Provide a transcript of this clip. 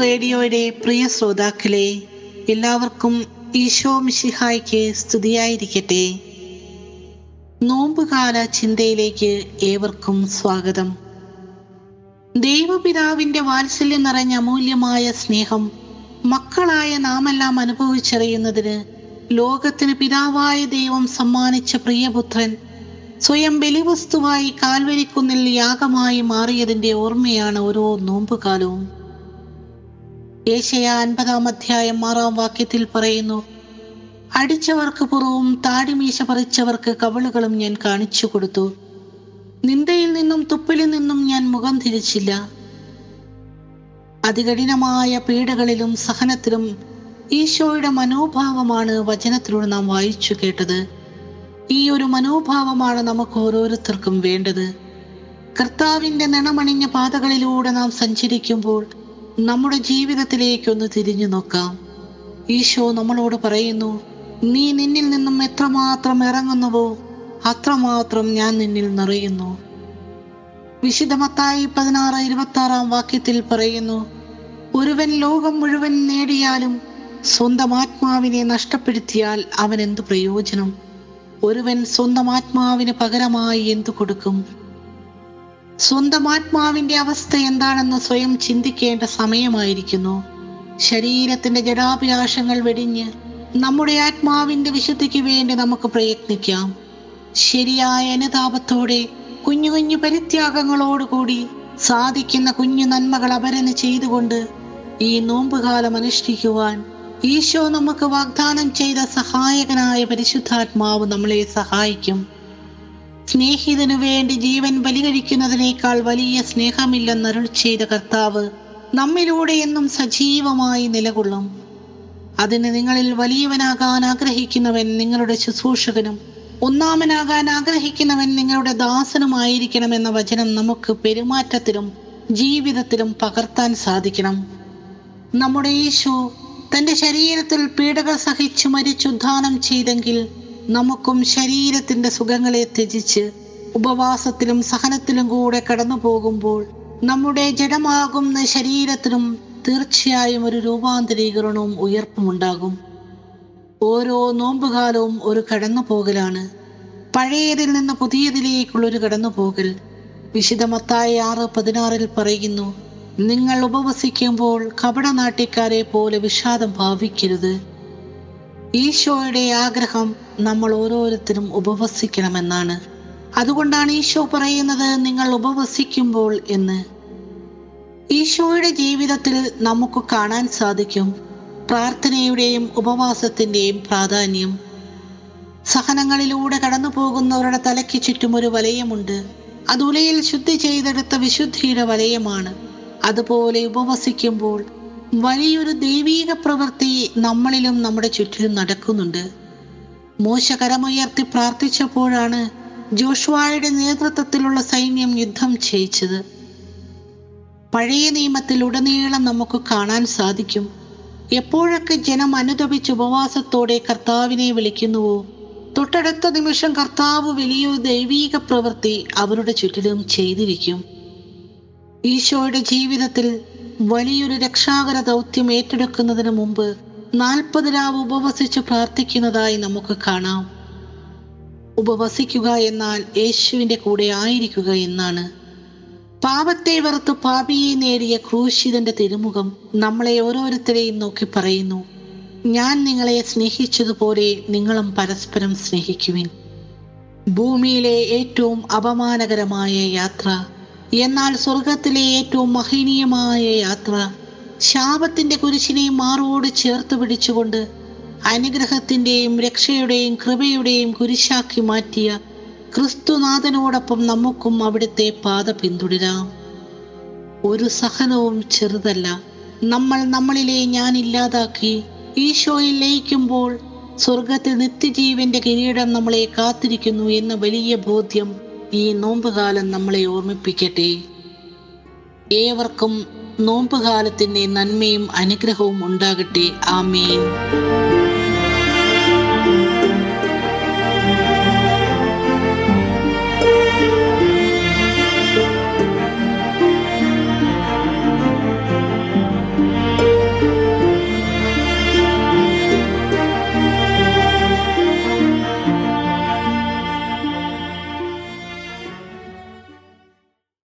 റേഡിയോയുടെ പ്രിയ ശ്രോതാക്കളെ എല്ലാവർക്കും ഈശോ മിശിഹായ്ക്ക് സ്തുതിയായിരിക്കട്ടെ. നോമ്പുകാല ചിന്തയിലേക്ക് ഏവർക്കും സ്വാഗതം. ദൈവപിതാവിന്റെ വാത്സല്യം നിറഞ്ഞ അമൂല്യമായ സ്നേഹം മക്കളായ നാമെല്ലാം അനുഭവിച്ചറിയുന്നതിന് ലോകത്തിന് പിതാവായ ദൈവം സമ്മാനിച്ച പ്രിയപുത്രൻ സ്വയം ബലിവസ്തുവായി കാൽവരിക്കുന്നിൽ യാഗമായി മാറിയതിന്റെ ഓർമ്മയാണ് ഓരോ നോമ്പുകാലവും. ഏഷ്യ അൻപതാം അധ്യായം ആറാം വാക്യത്തിൽ പറയുന്നു അടിച്ചവർക്ക് പുറവും താടിമീശ പറിച്ചവർക്ക് കവളുകളും ഞാൻ കാണിച്ചു കൊടുത്തു. നിന്ദയിൽ നിന്നും തുപ്പിലിൽ നിന്നും ഞാൻ മുഖം തിരിച്ചില്ല. അതികഠിനമായ പീഡകളിലും സഹനത്തിലും ഈശോയുടെ മനോഭാവമാണ് വചനത്തിലൂടെ നാം വായിച്ചു കേട്ടത്. ഈ ഒരു മനോഭാവമാണ് നമുക്ക് ഓരോരുത്തർക്കും വേണ്ടത്. കർത്താവിന്റെ നിണമണിഞ്ഞ പാതകളിലൂടെ നാം സഞ്ചരിക്കുമ്പോൾ നമ്മുടെ ജീവിതത്തിലേക്കൊന്ന് തിരിഞ്ഞു നോക്കാം. ഈശോ നമ്മളോട് പറയുന്നു നീ നിന്നിൽ നിന്നും എത്രമാത്രം ഇറങ്ങുന്നുവോ അത്രമാത്രം ഞാൻ നിന്നിൽ നിറയുന്നു. വിശുദ്ധമത്തായി പതിനാറ് ഇരുപത്തി ആറാം വാക്യത്തിൽ പറയുന്നു ഒരുവൻ ലോകം മുഴുവൻ നേടിയാലും സ്വന്തം ആത്മാവിനെ നഷ്ടപ്പെടുത്തിയാൽ അവൻ എന്തു പ്രയോജനം? ഒരുവൻ സ്വന്തം ആത്മാവിന് പകരമായി എന്തു കൊടുക്കും? സ്വന്തം ആത്മാവിന്റെ അവസ്ഥ എന്താണെന്ന് സ്വയം ചിന്തിക്കേണ്ട സമയമായിരിക്കുന്നു. ശരീരത്തിന്റെ ജഡാഭിലാഷങ്ങൾ വെടിഞ്ഞ് നമ്മുടെ ആത്മാവിന്റെ വിശുദ്ധിക്ക് വേണ്ടി നമുക്ക് പ്രയത്നിക്കാം. ശരിയായ അനുതാപത്തോടെ കുഞ്ഞു കുഞ്ഞു പരിത്യാഗങ്ങളോടുകൂടി സാധിക്കുന്ന കുഞ്ഞു നന്മകൾ അപരന് ചെയ്തുകൊണ്ട് ഈ നോമ്പുകാലം അനുഷ്ഠിക്കുവാൻ ഈശോ നമുക്ക് വാഗ്ദാനം ചെയ്ത സഹായകനായ പരിശുദ്ധാത്മാവ് നമ്മളെ സഹായിക്കും. സ്നേഹിതനു വേണ്ടി ജീവൻ ബലികഴിക്കുന്നതിനേക്കാൾ വലിയ സ്നേഹമില്ലെന്നരുൾ ചെയ്ത കർത്താവ് നമ്മിലൂടെ എന്നും സജീവമായി നിലകൊള്ളും. അതിന് നിങ്ങളിൽ വലിയവനാകാൻ ആഗ്രഹിക്കുന്നവൻ നിങ്ങളുടെ ശുശ്രൂഷകനും ഒന്നാമനാകാൻ ആഗ്രഹിക്കുന്നവൻ നിങ്ങളുടെ ദാസനുമായിരിക്കണമെന്ന വചനം നമുക്ക് പെരുമാറ്റത്തിലും ജീവിതത്തിലും പകർത്താൻ സാധിക്കണം. നമ്മുടെ യേശു തന്റെ ശരീരത്തിൽ പീഡകൾ സഹിച്ചു മരിച്ചുദ്ധാനം ചെയ്തെങ്കിൽ നമുക്കും ശരീരത്തിന്റെ സുഖങ്ങളെ ത്യജിച്ച് ഉപവാസത്തിലും സഹനത്തിലും കൂടെ കടന്നു പോകുമ്പോൾ നമ്മുടെ ജഡമാകുന്ന ശരീരത്തിനും തീർച്ചയായും ഒരു രൂപാന്തരീകരണവും ഉയർപ്പുമുണ്ടാകും. ഓരോ നോമ്പുകാലവും ഒരു കടന്നുപോകലാണ്. പഴയതിൽ നിന്ന് പുതിയതിലേക്കുള്ള ഒരു കടന്നുപോകൽ. വിശുദ്ധമത്തായ ആറ് പതിനാറിൽ പറയുന്നു നിങ്ങൾ ഉപവസിക്കുമ്പോൾ കപടനാട്ടിക്കാരെ പോലെ വിഷാദം ഭാവിക്കരുത്. ഈശോയുടെ ആഗ്രഹം നമ്മൾ ഓരോരുത്തരും ഉപവസിക്കണമെന്നാണ്. അതുകൊണ്ടാണ് ഈശോ പറയുന്നത് നിങ്ങൾ ഉപവസിക്കുമ്പോൾ എന്ന്. ഈശോയുടെ ജീവിതത്തിൽ നമുക്ക് കാണാൻ സാധിക്കും പ്രാർത്ഥനയുടെയും ഉപവാസത്തിന്റെയും പ്രാധാന്യം. സഹനങ്ങളിലൂടെ കടന്നു പോകുന്നവരുടെ തലയ്ക്ക് ചുറ്റും ഒരു വലയമുണ്ട്. അത് ഉലയിൽ ശുദ്ധി ചെയ്തെടുത്ത വിശുദ്ധിയുടെ വലയമാണ്. അതുപോലെ ഉപവസിക്കുമ്പോൾ വലിയൊരു ദൈവീക പ്രവൃത്തി നമ്മളിലും നമ്മുടെ ചുറ്റിലും നടക്കുന്നുണ്ട്. മോശ കരമുയർത്തി പ്രാർത്ഥിച്ചപ്പോഴാണ് ജോഷുവായുടെ നേതൃത്വത്തിലുള്ള സൈന്യം യുദ്ധം ചെയ്യിച്ചത് പഴയ നിയമത്തിൽ ഉടനീളം നമുക്ക് കാണാൻ സാധിക്കും. എപ്പോഴൊക്കെ ജനം അനുദപിച്ച് ഉപവാസത്തോടെ കർത്താവിനെ വിളിക്കുന്നുവോ തൊട്ടടുത്ത നിമിഷം കർത്താവ് വലിയൊരു ദൈവീക പ്രവൃത്തി അവരുടെ ചുറ്റിലും ചെയ്തിരിക്കും. ഈശോയുടെ ജീവിതത്തിൽ വലിയൊരു രക്ഷാകര ദൗത്യം ഏറ്റെടുക്കുന്നതിന് മുമ്പ് നാൽപ്പത് രാവ് ഉപവസിച്ച് പ്രാർത്ഥിക്കുന്നതായി നമുക്ക് കാണാം. ഉപവസിക്കുക എന്നാൽ യേശുവിന്റെ കൂടെ ആയിരിക്കുക എന്നാണ്. പാപത്തെ വെറുത്ത് പാപിയെ നേടിയ ക്രൂശിതന്റെ തിരുമുഖം നമ്മളെ ഓരോരുത്തരെയും നോക്കി പറയുന്നു. ഞാൻ നിങ്ങളെ സ്നേഹിച്ചതുപോലെ നിങ്ങളും പരസ്പരം സ്നേഹിക്കുവിൻ. ഭൂമിയിലെ ഏറ്റവും അപമാനകരമായ യാത്ര എന്നാൽ സ്വർഗത്തിലെ ഏറ്റവും മഹനീയമായ യാത്ര ശാപത്തിന്റെ കുരിശിനെ മാറോട് ചേർത്ത് പിടിച്ചുകൊണ്ട് അനുഗ്രഹത്തിന്റെയും രക്ഷയുടെയും കൃപയുടെയും കുരിശാക്കി മാറ്റിയ ക്രിസ്തുനാഥനോടൊപ്പം നമുക്കും അവിടുത്തെ പാത പിന്തുടരാം. ഒരു സഹനവും ചെറുതല്ല. നമ്മൾ നമ്മളിലെ ഞാൻ ഇല്ലാതാക്കി ഈശോയിൽ ലയിക്കുമ്പോൾ സ്വർഗത്തിൽ നിത്യജീവന്റെ കിരീടം നമ്മളെ കാത്തിരിക്കുന്നു എന്ന വലിയ ബോധ്യം ഈ നോമ്പുകാലം നമ്മളെ ഓർമ്മിപ്പിക്കട്ടെ. ഏവർക്കും നോമ്പുകാലത്തിന്റെ നന്മയും അനുഗ്രഹവും ഉണ്ടാകട്ടെ. ആമേൻ.